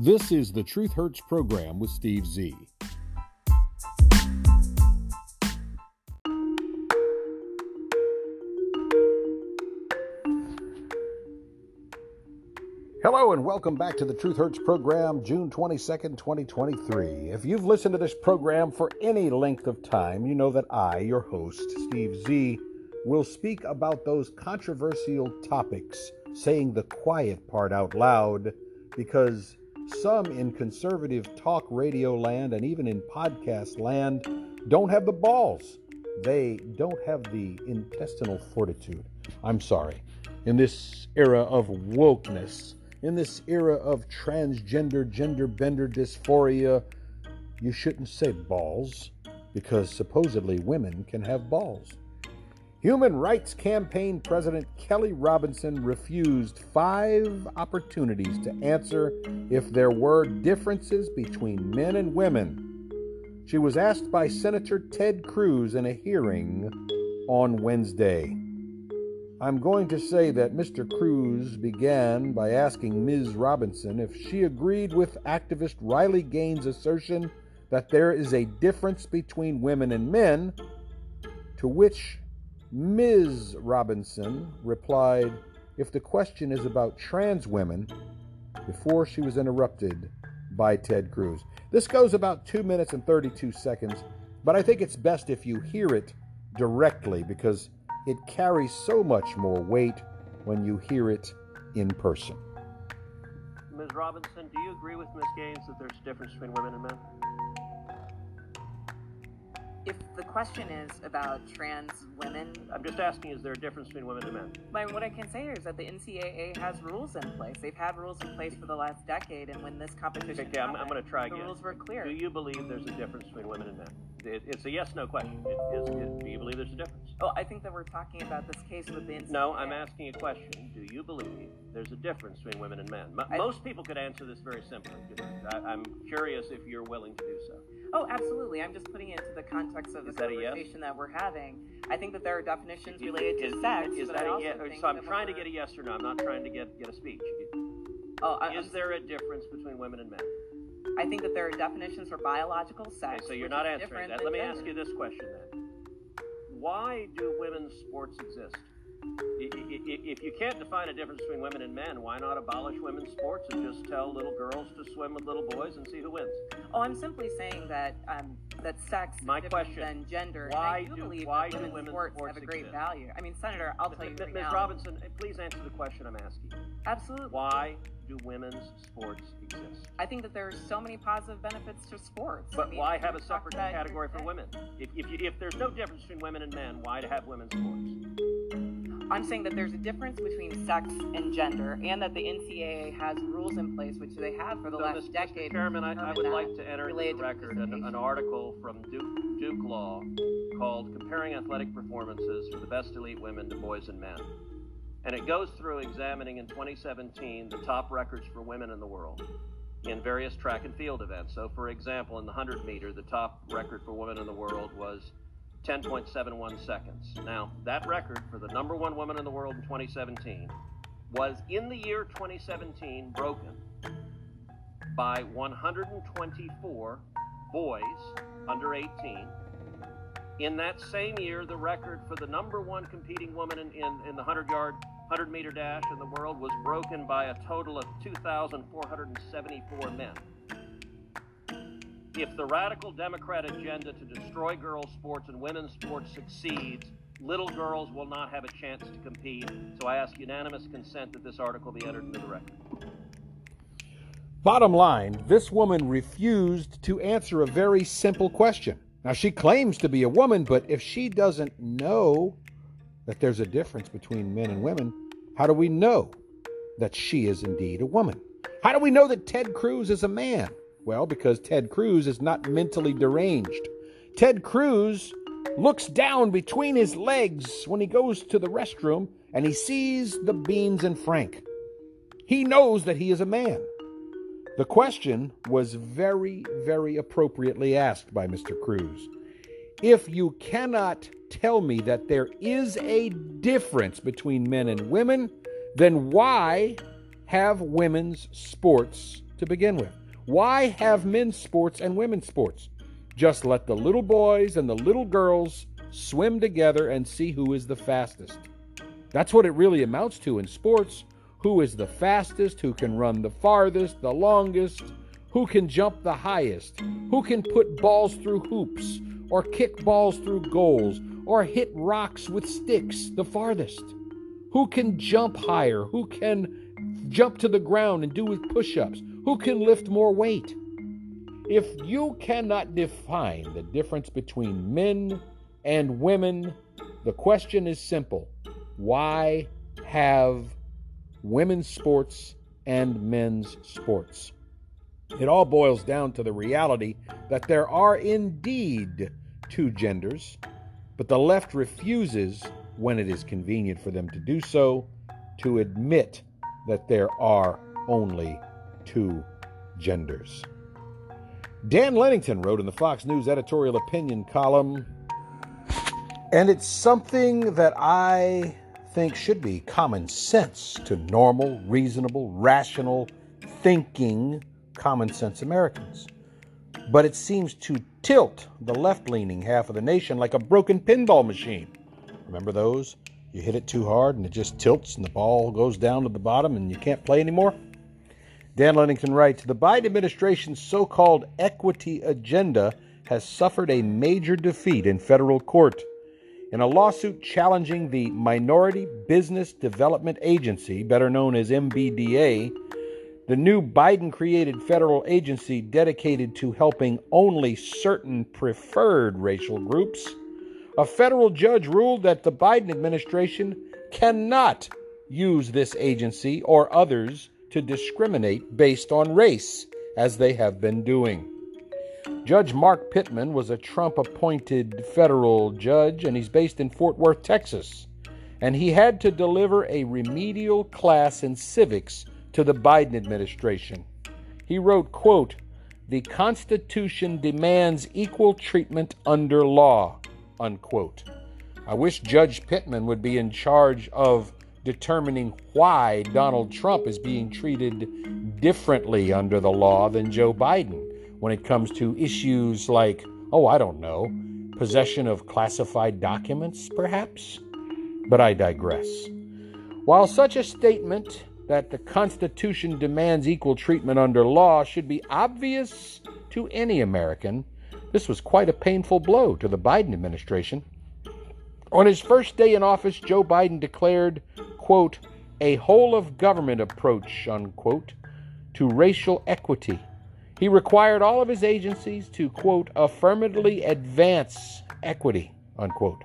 This is the Truth Hurts program with Steve Z. Hello and welcome back to the Truth Hurts program, June 22nd, 2023. If you've listened to this program for any length of time, you know that I, your host, Steve Z, will speak about those controversial topics, saying the quiet part out loud, because some in conservative talk radio land and even in podcast land don't have the balls. They don't have the intestinal fortitude. I'm sorry. In this era of wokeness, in this era of transgender, gender bender dysphoria, you shouldn't say balls because supposedly women can have balls. Human Rights Campaign President Kelly Robinson refused five opportunities to answer if there were differences between men and women. She was asked by Senator Ted Cruz in a hearing on Wednesday. I'm going to say that Mr. Cruz began by asking Ms. Robinson if she agreed with activist Riley Gaines' assertion that there is a difference between women and men, to which Ms. Robinson replied, If the question is about trans women, before she was interrupted by Ted Cruz. This goes about 2 minutes and 32 seconds, but I think it's best if you hear it directly because it carries so much more weight when you hear it in person. Ms. Robinson, do you agree with Ms. Gaines that there's a difference between women and men? If the question is about trans women, I'm just asking, is there a difference between women and men? my, what I can say is that the NCAA has rules in place. They've had rules in place for the last decade, and when this competition Okay, I'm, I'm going to try again. the rules were clear. Do you believe there's a difference between women and men? It, it's a yes/no question. It, is, it, do you believe there's a difference? Oh, I think that we're talking about this case with the NCAA. No, I'm asking a question. Do you believe there's a difference between women and men? M- I- most people could answer this very simply. I, I'm curious if you're willing to do so. Oh, absolutely. I'm just putting it into the context of the that a yes? conversation that we're having. I think that there are definitions related is, to sex. Is but that a yes? So I'm trying to get a yes or no. I'm not trying to get, get a speech. Oh, I, Is there a difference between women and men? I think that there are definitions for biological Okay, sex. so you're not answering that. Let me gender. ask you this question then. Why do women's sports exist? If you can't define a difference between women and men, why not abolish women's sports and just tell little girls to swim with little boys and see who wins? Oh, I'm simply saying that um, that sex My is question, than gender. why and I do, do- believe why that women's women's sports, sports have a great exist? value. I mean, Senator, I'll tell you Ms. right Ms. now. Robinson, please answer the question I'm asking. Absolutely. Why do women's sports exist? I think that there are so many positive benefits to sports. But I mean, why have a separate category for women? If, if, you, if there's no difference between women and men, why to have women's sports? I'm saying that there's a difference between sex and gender, and that the NCAA has rules in place, which they have for the So, last Mr. decade. Mr. Chairman, I, I would like to enter into the record an, an article from Duke, Duke Law called Comparing Athletic Performances for the Best Elite Women to Boys and Men. And it goes through examining in 2017 the top records for women in the world in various track and field events. So, for example, in the 100 meter, the top record for women in the world was 10.71 seconds. Now, that record for the number one woman in the world in 2017 was in the year 2017 broken by 124 boys under 18. In that same year, the record for the number one competing woman in, in, in the 100 yard, 100 meter dash in the world was broken by a total of 2,474 men. If the radical Democrat agenda to destroy girls' sports and women's sports succeeds, little girls will not have a chance to compete. So I ask unanimous consent that this article be entered into the record. Bottom line, this woman refused to answer a very simple question. Now, she claims to be a woman, but if she doesn't know that there's a difference between men and women, how do we know that she is indeed a woman? How do we know that Ted Cruz is a man? Well, because Ted Cruz is not mentally deranged. Ted Cruz looks down between his legs when he goes to the restroom and he sees the beans and Frank. He knows that he is a man. The question was very, very appropriately asked by Mr. Cruz. If you cannot tell me that there is a difference between men and women, then why have women's sports to begin with? Why have men's sports and women's sports? Just let the little boys and the little girls swim together and see who is the fastest. That's what it really amounts to in sports. Who is the fastest? Who can run the farthest, the longest? Who can jump the highest? Who can put balls through hoops, or kick balls through goals, or hit rocks with sticks the farthest? Who can jump higher? Who can jump to the ground and do push ups? Who can lift more weight? If you cannot define the difference between men and women, the question is simple why have women's sports and men's sports? It all boils down to the reality that there are indeed two genders, but the left refuses, when it is convenient for them to do so, to admit that there are only two genders. Dan Lennington wrote in the Fox News editorial opinion column, and it's something that I think should be common sense to normal, reasonable, rational thinking common sense Americans. But it seems to tilt the left leaning half of the nation like a broken pinball machine. Remember those? You hit it too hard and it just tilts and the ball goes down to the bottom and you can't play anymore? Dan Lennington writes The Biden administration's so called equity agenda has suffered a major defeat in federal court. In a lawsuit challenging the Minority Business Development Agency, better known as MBDA, the new Biden created federal agency dedicated to helping only certain preferred racial groups, a federal judge ruled that the Biden administration cannot use this agency or others to discriminate based on race, as they have been doing. Judge Mark Pittman was a Trump appointed federal judge, and he's based in Fort Worth, Texas. And he had to deliver a remedial class in civics to the Biden administration. He wrote, quote, "The Constitution demands equal treatment under law." Unquote. I wish Judge Pittman would be in charge of determining why Donald Trump is being treated differently under the law than Joe Biden when it comes to issues like, oh, I don't know, possession of classified documents, perhaps? But I digress. While such a statement that the Constitution demands equal treatment under law should be obvious to any American, this was quite a painful blow to the Biden administration. On his first day in office, Joe Biden declared, quote, a whole of government approach, unquote, to racial equity. He required all of his agencies to, quote, affirmatively advance equity, unquote.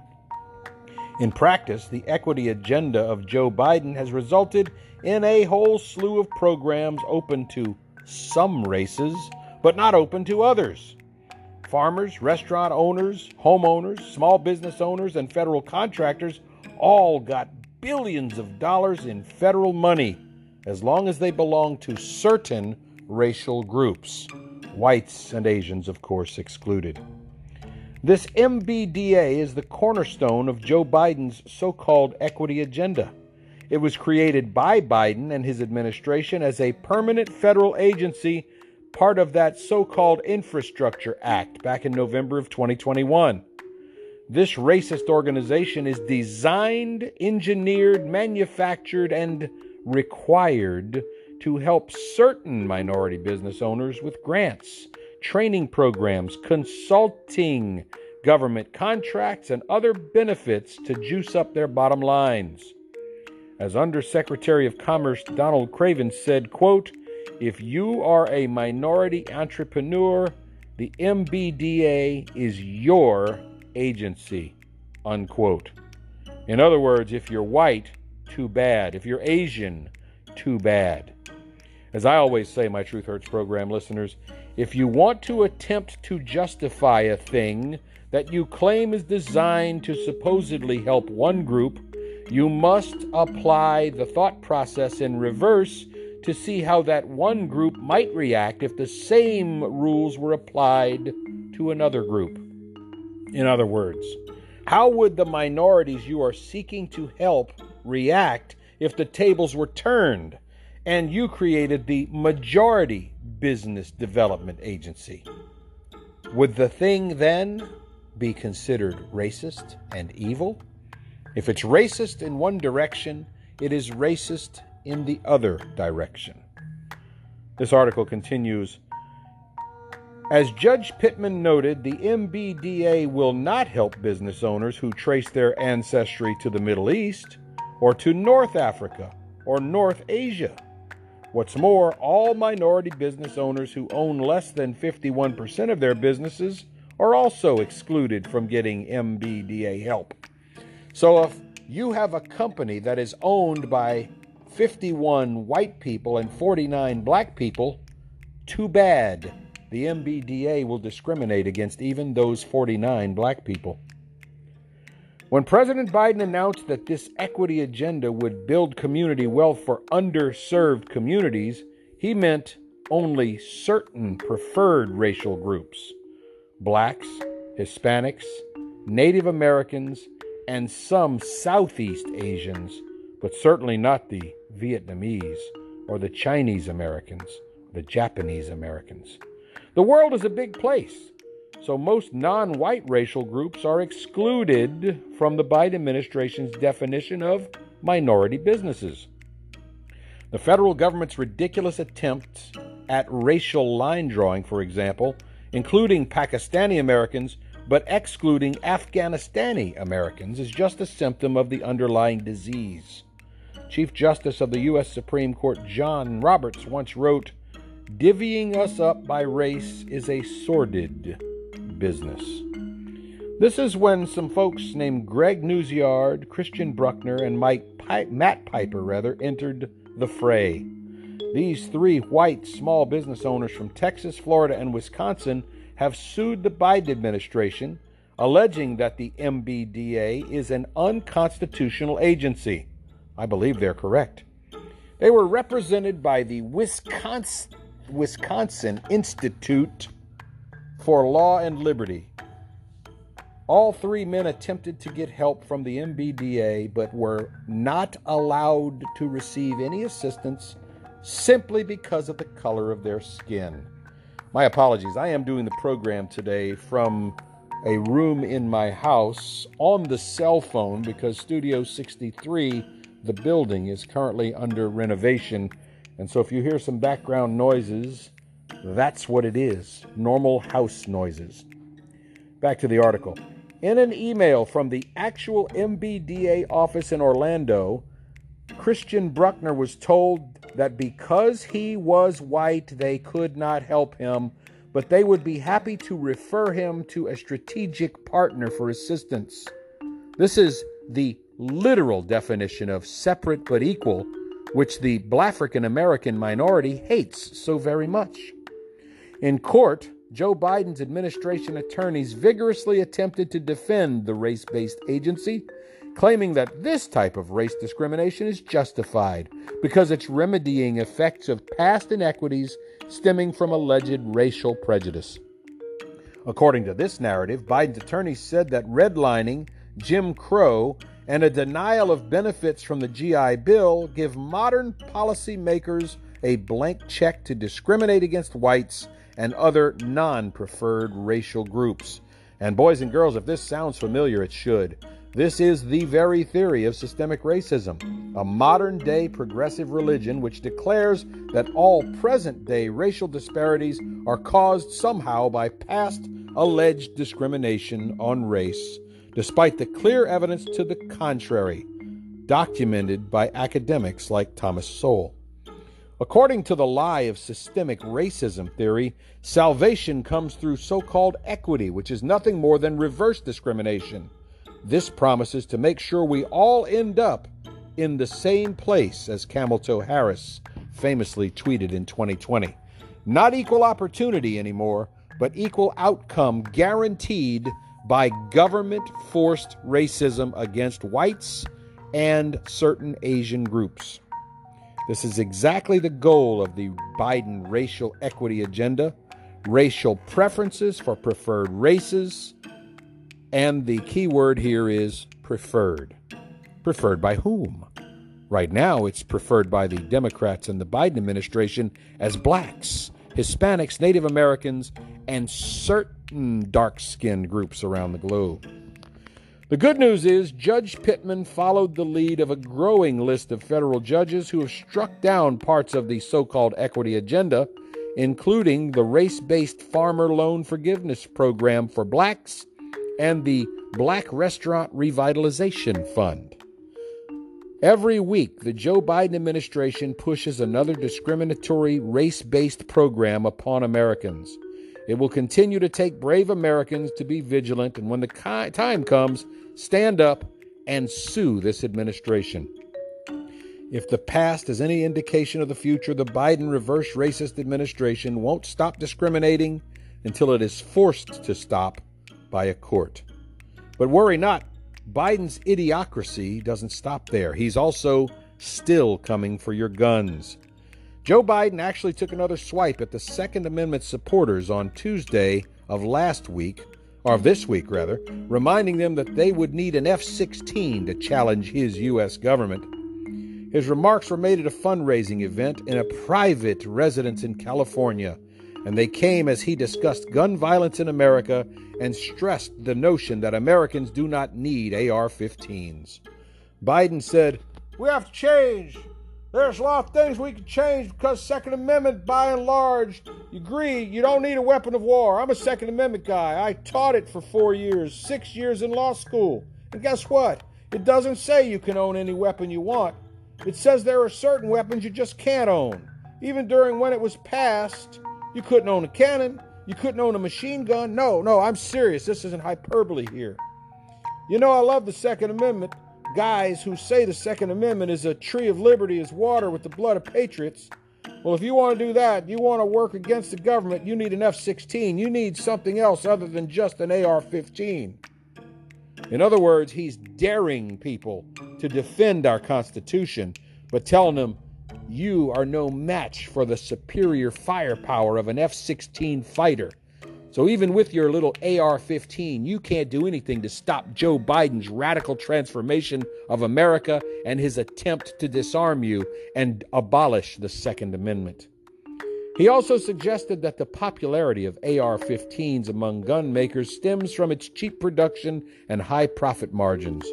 In practice, the equity agenda of Joe Biden has resulted in a whole slew of programs open to some races, but not open to others. Farmers, restaurant owners, homeowners, small business owners, and federal contractors all got billions of dollars in federal money as long as they belong to certain racial groups, whites and Asians, of course, excluded. This MBDA is the cornerstone of Joe Biden's so called equity agenda. It was created by Biden and his administration as a permanent federal agency, part of that so called Infrastructure Act back in November of 2021. This racist organization is designed, engineered, manufactured, and required to help certain minority business owners with grants training programs, consulting, government contracts, and other benefits to juice up their bottom lines. As Undersecretary of Commerce Donald Craven said, quote, if you are a minority entrepreneur, the MBDA is your agency, unquote. In other words, if you're white, too bad. If you're Asian, too bad. As I always say, my Truth Hurts program listeners, if you want to attempt to justify a thing that you claim is designed to supposedly help one group, you must apply the thought process in reverse to see how that one group might react if the same rules were applied to another group. In other words, how would the minorities you are seeking to help react if the tables were turned and you created the Majority Business Development Agency. Would the thing then be considered racist and evil? If it's racist in one direction, it is racist in the other direction. This article continues As Judge Pittman noted, the MBDA will not help business owners who trace their ancestry to the Middle East or to North Africa or North Asia. What's more, all minority business owners who own less than 51% of their businesses are also excluded from getting MBDA help. So if you have a company that is owned by 51 white people and 49 black people, too bad. The MBDA will discriminate against even those 49 black people. When President Biden announced that this equity agenda would build community wealth for underserved communities, he meant only certain preferred racial groups blacks, Hispanics, Native Americans, and some Southeast Asians, but certainly not the Vietnamese or the Chinese Americans, the Japanese Americans. The world is a big place. So most non white racial groups are excluded from the Biden administration's definition of minority businesses. The federal government's ridiculous attempts at racial line drawing, for example, including Pakistani Americans but excluding Afghanistani Americans, is just a symptom of the underlying disease. Chief Justice of the U.S. Supreme Court John Roberts once wrote, Divvying us up by race is a sordid business. This is when some folks named Greg Nuziard, Christian Bruckner, and Mike Matt Piper rather entered the fray. These three white small business owners from Texas, Florida, and Wisconsin have sued the Biden administration, alleging that the MBDA is an unconstitutional agency. I believe they're correct. They were represented by the Wisconsin, Wisconsin Institute for Law and Liberty. All three men attempted to get help from the MBDA but were not allowed to receive any assistance simply because of the color of their skin. My apologies. I am doing the program today from a room in my house on the cell phone because Studio 63, the building, is currently under renovation. And so if you hear some background noises, that's what it is normal house noises. Back to the article. In an email from the actual MBDA office in Orlando, Christian Bruckner was told that because he was white, they could not help him, but they would be happy to refer him to a strategic partner for assistance. This is the literal definition of separate but equal, which the Blafrican American minority hates so very much. In court, Joe Biden's administration attorneys vigorously attempted to defend the race based agency, claiming that this type of race discrimination is justified because it's remedying effects of past inequities stemming from alleged racial prejudice. According to this narrative, Biden's attorneys said that redlining, Jim Crow, and a denial of benefits from the GI Bill give modern policymakers a blank check to discriminate against whites and other non preferred racial groups. And, boys and girls, if this sounds familiar, it should. This is the very theory of systemic racism, a modern day progressive religion which declares that all present day racial disparities are caused somehow by past alleged discrimination on race, despite the clear evidence to the contrary, documented by academics like Thomas Sowell. According to the lie of systemic racism theory, salvation comes through so called equity, which is nothing more than reverse discrimination. This promises to make sure we all end up in the same place as Camel Harris famously tweeted in 2020. Not equal opportunity anymore, but equal outcome guaranteed by government forced racism against whites and certain Asian groups. This is exactly the goal of the Biden racial equity agenda racial preferences for preferred races. And the key word here is preferred. Preferred by whom? Right now, it's preferred by the Democrats and the Biden administration as blacks, Hispanics, Native Americans, and certain dark skinned groups around the globe. The good news is Judge Pittman followed the lead of a growing list of federal judges who have struck down parts of the so called equity agenda, including the race based farmer loan forgiveness program for blacks and the Black Restaurant Revitalization Fund. Every week, the Joe Biden administration pushes another discriminatory race based program upon Americans. It will continue to take brave Americans to be vigilant, and when the time comes, stand up and sue this administration. If the past is any indication of the future, the Biden reverse racist administration won't stop discriminating until it is forced to stop by a court. But worry not, Biden's idiocracy doesn't stop there. He's also still coming for your guns. Joe Biden actually took another swipe at the Second Amendment supporters on Tuesday of last week, or this week rather, reminding them that they would need an F 16 to challenge his U.S. government. His remarks were made at a fundraising event in a private residence in California and they came as he discussed gun violence in America and stressed the notion that Americans do not need AR 15s. Biden said, We have to change. There's a lot of things we can change because Second Amendment, by and large, you agree you don't need a weapon of war. I'm a Second Amendment guy. I taught it for four years, six years in law school. And guess what? It doesn't say you can own any weapon you want. It says there are certain weapons you just can't own. Even during when it was passed, you couldn't own a cannon. You couldn't own a machine gun. No, no, I'm serious. This isn't hyperbole here. You know, I love the Second Amendment. Guys who say the Second Amendment is a tree of liberty is water with the blood of patriots. Well, if you want to do that, you want to work against the government, you need an F 16. You need something else other than just an AR 15. In other words, he's daring people to defend our Constitution, but telling them you are no match for the superior firepower of an F 16 fighter. So, even with your little AR 15, you can't do anything to stop Joe Biden's radical transformation of America and his attempt to disarm you and abolish the Second Amendment. He also suggested that the popularity of AR 15s among gun makers stems from its cheap production and high profit margins.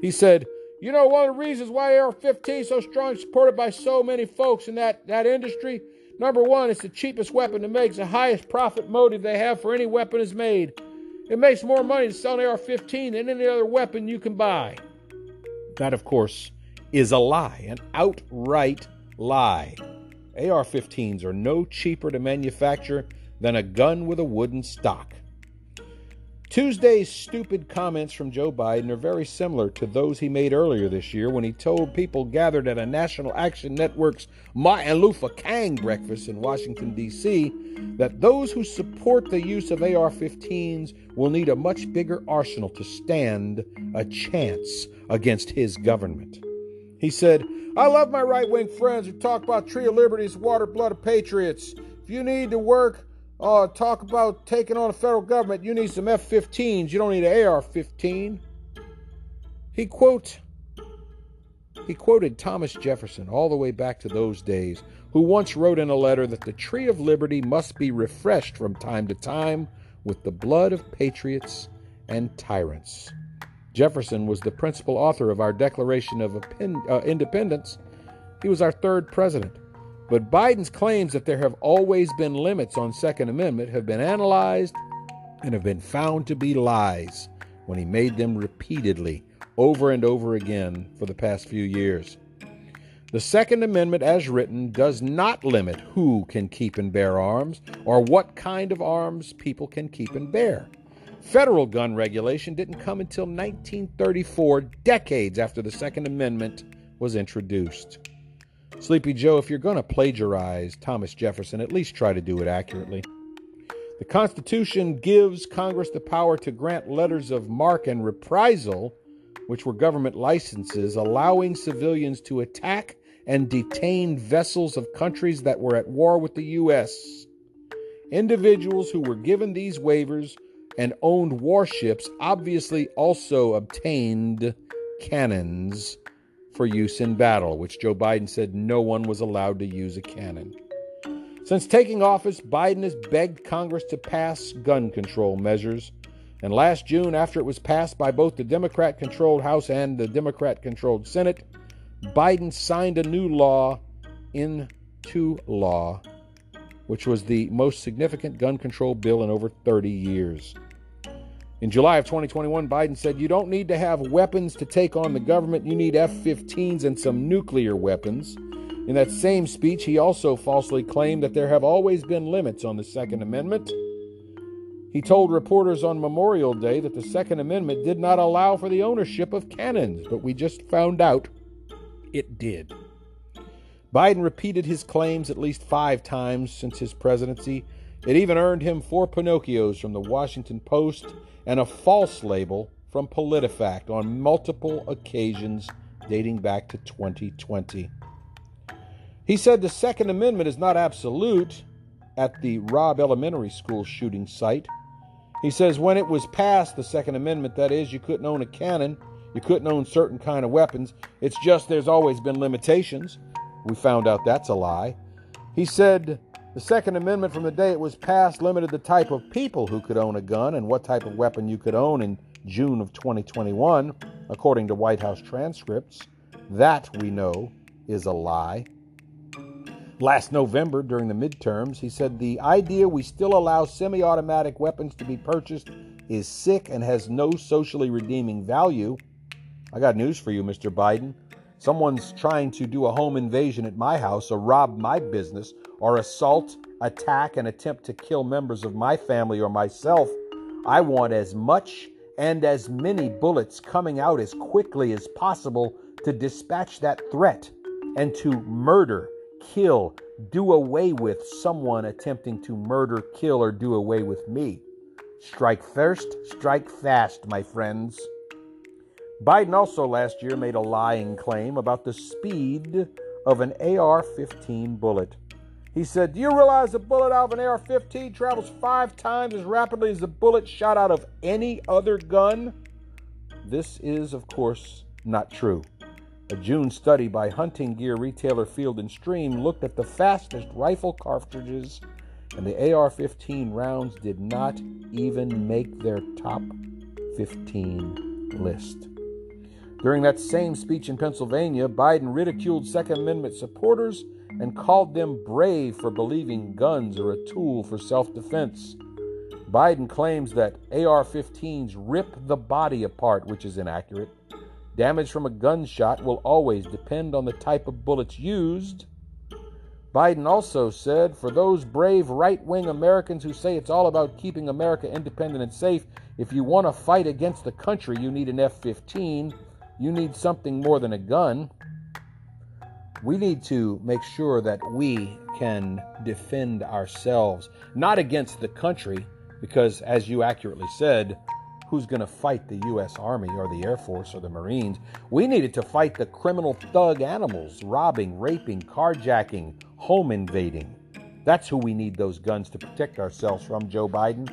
He said, you know, one of the reasons why AR 15 is so strong, supported by so many folks in that, that industry. Number one, it's the cheapest weapon to make. It's the highest profit motive they have for any weapon is made. It makes more money to sell an AR 15 than any other weapon you can buy. That, of course, is a lie, an outright lie. AR 15s are no cheaper to manufacture than a gun with a wooden stock. Tuesday's stupid comments from Joe Biden are very similar to those he made earlier this year when he told people gathered at a National Action Network's Martin Luther King breakfast in Washington, D.C., that those who support the use of AR 15s will need a much bigger arsenal to stand a chance against his government. He said, I love my right wing friends who talk about Tree of Liberties, water, blood of patriots. If you need to work, Oh, talk about taking on the federal government. You need some F 15s. You don't need an AR 15. He quote he quoted Thomas Jefferson all the way back to those days, who once wrote in a letter that the tree of liberty must be refreshed from time to time with the blood of patriots and tyrants. Jefferson was the principal author of our Declaration of uh, Independence. He was our third president. But Biden's claims that there have always been limits on Second Amendment have been analyzed and have been found to be lies when he made them repeatedly over and over again for the past few years. The Second Amendment, as written, does not limit who can keep and bear arms or what kind of arms people can keep and bear. Federal gun regulation didn't come until 1934, decades after the Second Amendment was introduced. Sleepy Joe, if you're going to plagiarize Thomas Jefferson, at least try to do it accurately. The Constitution gives Congress the power to grant letters of marque and reprisal, which were government licenses, allowing civilians to attack and detain vessels of countries that were at war with the U.S. Individuals who were given these waivers and owned warships obviously also obtained cannons for use in battle, which Joe Biden said no one was allowed to use a cannon. Since taking office, Biden has begged Congress to pass gun control measures. And last June, after it was passed by both the Democrat controlled House and the Democrat controlled Senate, Biden signed a new law into law, which was the most significant gun control bill in over 30 years. In July of 2021, Biden said, You don't need to have weapons to take on the government. You need F 15s and some nuclear weapons. In that same speech, he also falsely claimed that there have always been limits on the Second Amendment. He told reporters on Memorial Day that the Second Amendment did not allow for the ownership of cannons, but we just found out it did. Biden repeated his claims at least five times since his presidency. It even earned him four Pinocchios from the Washington Post and a false label from PolitiFact on multiple occasions dating back to 2020. He said the Second Amendment is not absolute at the Robb Elementary School shooting site. He says when it was passed, the Second Amendment, that is, you couldn't own a cannon, you couldn't own certain kind of weapons. It's just there's always been limitations. We found out that's a lie. He said the Second Amendment, from the day it was passed, limited the type of people who could own a gun and what type of weapon you could own in June of 2021, according to White House transcripts. That, we know, is a lie. Last November, during the midterms, he said the idea we still allow semi automatic weapons to be purchased is sick and has no socially redeeming value. I got news for you, Mr. Biden. Someone's trying to do a home invasion at my house or rob my business or assault, attack, and attempt to kill members of my family or myself, I want as much and as many bullets coming out as quickly as possible to dispatch that threat and to murder, kill, do away with someone attempting to murder, kill, or do away with me. Strike first, strike fast, my friends. Biden also last year made a lying claim about the speed of an AR 15 bullet. He said, Do you realize a bullet out of an AR 15 travels five times as rapidly as a bullet shot out of any other gun? This is, of course, not true. A June study by hunting gear retailer Field and Stream looked at the fastest rifle cartridges, and the AR 15 rounds did not even make their top 15 list. During that same speech in Pennsylvania, Biden ridiculed Second Amendment supporters and called them brave for believing guns are a tool for self defense. Biden claims that AR 15s rip the body apart, which is inaccurate. Damage from a gunshot will always depend on the type of bullets used. Biden also said for those brave right wing Americans who say it's all about keeping America independent and safe, if you want to fight against the country, you need an F 15. You need something more than a gun we need to make sure that we can defend ourselves, not against the country, because as you accurately said, who's going to fight the U.S. Army or the Air Force or the Marines? We needed to fight the criminal thug animals, robbing, raping, carjacking, home invading. That's who we need those guns to protect ourselves from, Joe Biden.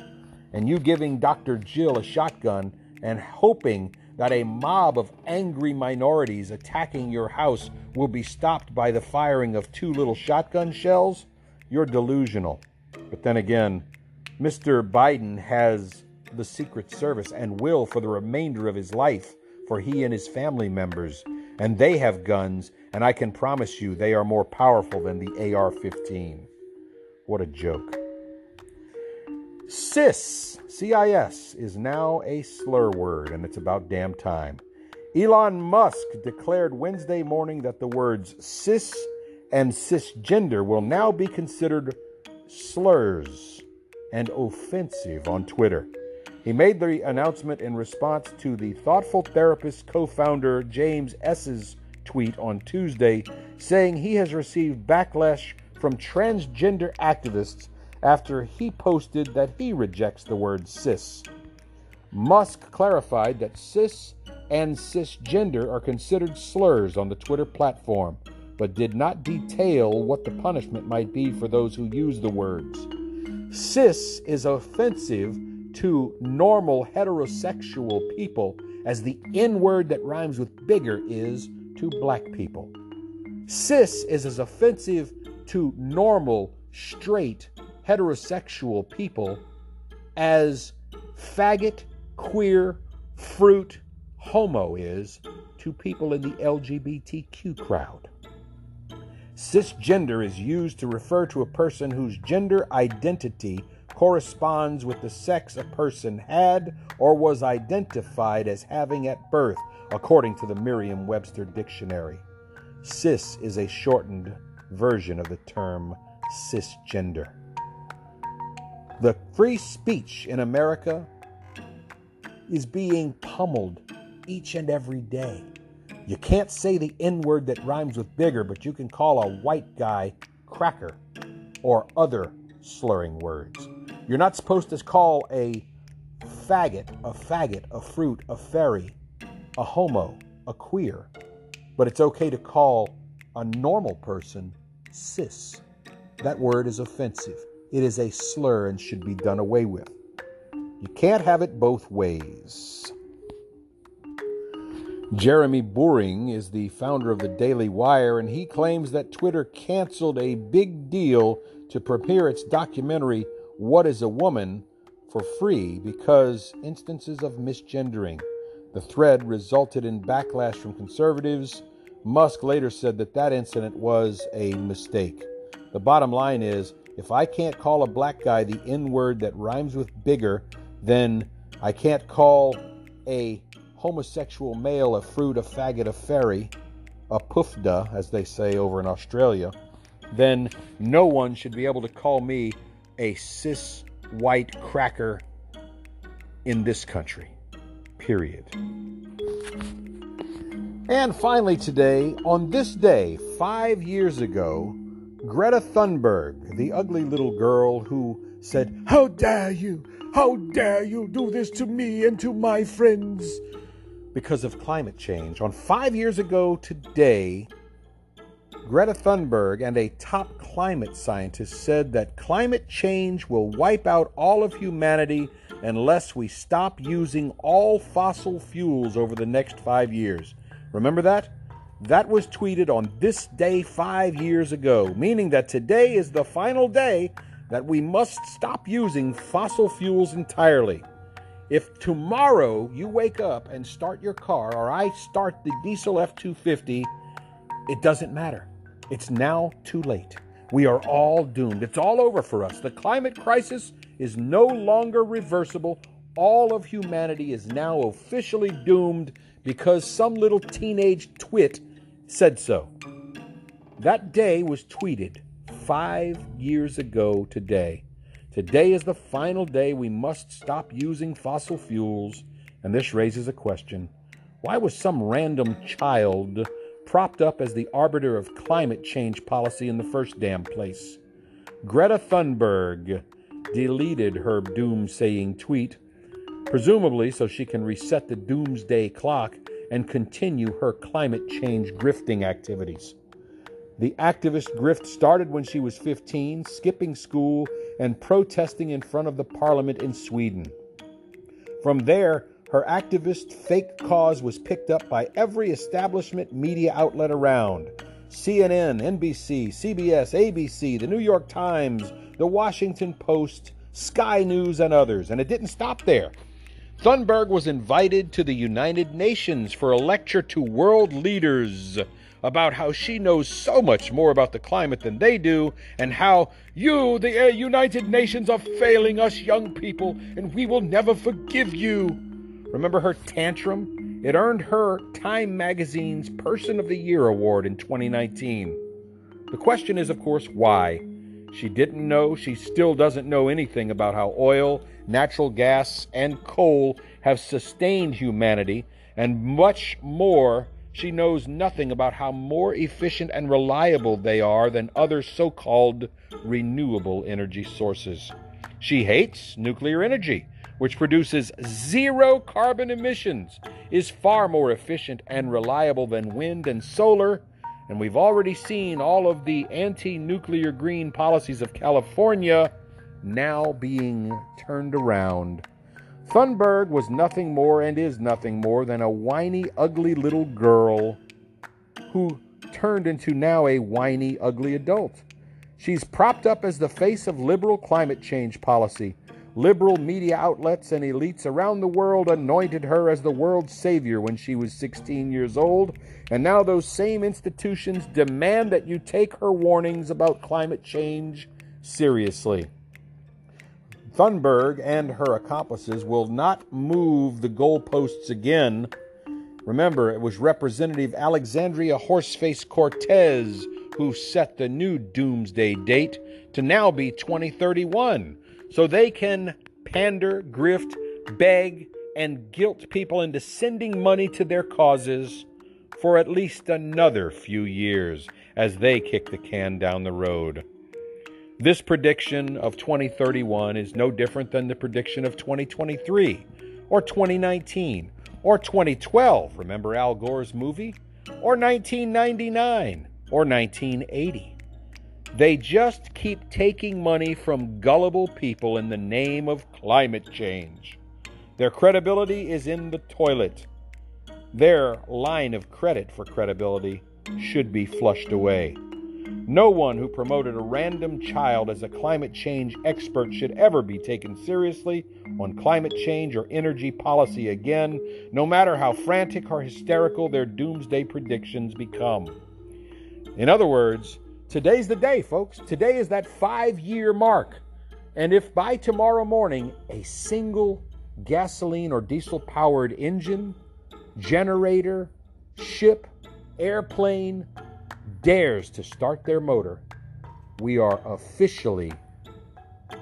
And you giving Dr. Jill a shotgun and hoping that a mob of angry minorities attacking your house will be stopped by the firing of two little shotgun shells, you're delusional. But then again, Mr. Biden has the Secret Service and will for the remainder of his life for he and his family members. And they have guns, and I can promise you they are more powerful than the AR 15. What a joke. CIS, CIS, is now a slur word, and it's about damn time. Elon Musk declared Wednesday morning that the words cis and cisgender will now be considered slurs and offensive on Twitter. He made the announcement in response to the Thoughtful Therapist co founder James Esses's tweet on Tuesday, saying he has received backlash from transgender activists after he posted that he rejects the word cis. Musk clarified that cis and cisgender are considered slurs on the Twitter platform, but did not detail what the punishment might be for those who use the words. Cis is offensive to normal heterosexual people, as the N word that rhymes with bigger is to black people. Cis is as offensive to normal, straight, heterosexual people as faggot, queer, fruit, homo is to people in the LGBTQ crowd. Cisgender is used to refer to a person whose gender identity corresponds with the sex a person had or was identified as having at birth, according to the Merriam Webster Dictionary. Cis is a shortened version of the term cisgender. The free speech in America is being pummeled each and every day. You can't say the N word that rhymes with bigger, but you can call a white guy cracker or other slurring words. You're not supposed to call a faggot a faggot, a fruit, a fairy, a homo, a queer, but it's okay to call a normal person cis. That word is offensive. It is a slur and should be done away with. You can't have it both ways. Jeremy Boring is the founder of the Daily Wire, and he claims that Twitter canceled a big deal to prepare its documentary, What is a Woman, for free because instances of misgendering. The thread resulted in backlash from conservatives. Musk later said that that incident was a mistake. The bottom line is if I can't call a black guy the N word that rhymes with bigger, then I can't call a homosexual male a fruit, a faggot, a fairy, a poofda, as they say over in Australia, then no one should be able to call me a cis white cracker in this country. Period. And finally, today, on this day, five years ago, Greta Thunberg, the ugly little girl who said, How dare you! How dare you do this to me and to my friends! because of climate change. On five years ago today, Greta Thunberg and a top climate scientist said that climate change will wipe out all of humanity unless we stop using all fossil fuels over the next five years. Remember that? That was tweeted on this day five years ago, meaning that today is the final day that we must stop using fossil fuels entirely. If tomorrow you wake up and start your car, or I start the diesel F 250, it doesn't matter. It's now too late. We are all doomed. It's all over for us. The climate crisis is no longer reversible. All of humanity is now officially doomed because some little teenage twit said so. That day was tweeted five years ago today. Today is the final day we must stop using fossil fuels, and this raises a question. Why was some random child propped up as the arbiter of climate change policy in the first damn place? Greta Thunberg deleted her doomsaying tweet, presumably so she can reset the doomsday clock and continue her climate change grifting activities. The activist grift started when she was 15, skipping school and protesting in front of the parliament in Sweden. From there, her activist fake cause was picked up by every establishment media outlet around CNN, NBC, CBS, ABC, the New York Times, the Washington Post, Sky News, and others. And it didn't stop there. Thunberg was invited to the United Nations for a lecture to world leaders about how she knows so much more about the climate than they do, and how you, the uh, United Nations, are failing us young people, and we will never forgive you. Remember her tantrum? It earned her Time Magazine's Person of the Year award in 2019. The question is, of course, why? She didn't know, she still doesn't know anything about how oil, natural gas, and coal have sustained humanity, and much more she knows nothing about how more efficient and reliable they are than other so called renewable energy sources. She hates nuclear energy, which produces zero carbon emissions, is far more efficient and reliable than wind and solar, and we've already seen all of the anti nuclear green policies of California now being turned around Thunberg was nothing more and is nothing more than a whiny, ugly little girl who turned into now a whiny, ugly adult. She's propped up as the face of liberal climate change policy. Liberal media outlets and elites around the world anointed her as the world's savior when she was 16 years old, and now those same institutions demand that you take her warnings about climate change seriously. Thunberg and her accomplices will not move the goalposts again. Remember, it was Representative Alexandria Horseface Cortez who set the new doomsday date to now be 2031 so they can pander, grift, beg, and guilt people into sending money to their causes for at least another few years as they kick the can down the road. This prediction of 2031 is no different than the prediction of 2023 or 2019 or 2012. Remember Al Gore's movie? Or 1999 or 1980. They just keep taking money from gullible people in the name of climate change. Their credibility is in the toilet. Their line of credit for credibility should be flushed away. No one who promoted a random child as a climate change expert should ever be taken seriously on climate change or energy policy again, no matter how frantic or hysterical their doomsday predictions become. In other words, today's the day, folks. Today is that five year mark. And if by tomorrow morning a single gasoline or diesel powered engine, generator, ship, airplane, dares to start their motor, we are officially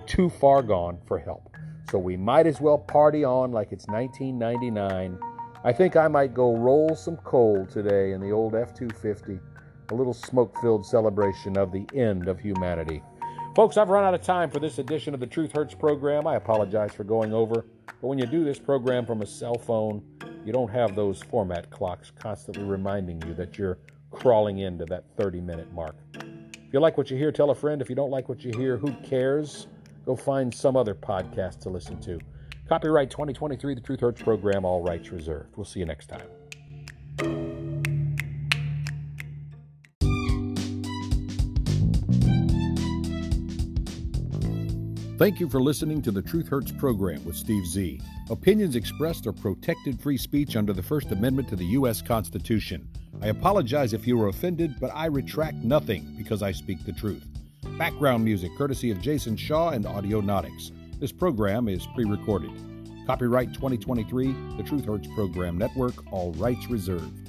too far gone for help. So we might as well party on like it's 1999. I think I might go roll some coal today in the old F 250, a little smoke filled celebration of the end of humanity. Folks, I've run out of time for this edition of the Truth Hurts program. I apologize for going over, but when you do this program from a cell phone, you don't have those format clocks constantly reminding you that you're crawling into that 30 minute mark. If you like what you hear, tell a friend. If you don't like what you hear, who cares? Go find some other podcast to listen to. Copyright 2023, the Truth Hurts program, all rights reserved. We'll see you next time. Thank you for listening to the Truth Hurts program with Steve Z. Opinions expressed are protected free speech under the First Amendment to the U.S. Constitution. I apologize if you were offended, but I retract nothing because I speak the truth. Background music courtesy of Jason Shaw and Audionautix. This program is pre recorded. Copyright 2023, the Truth Hurts Program Network, all rights reserved.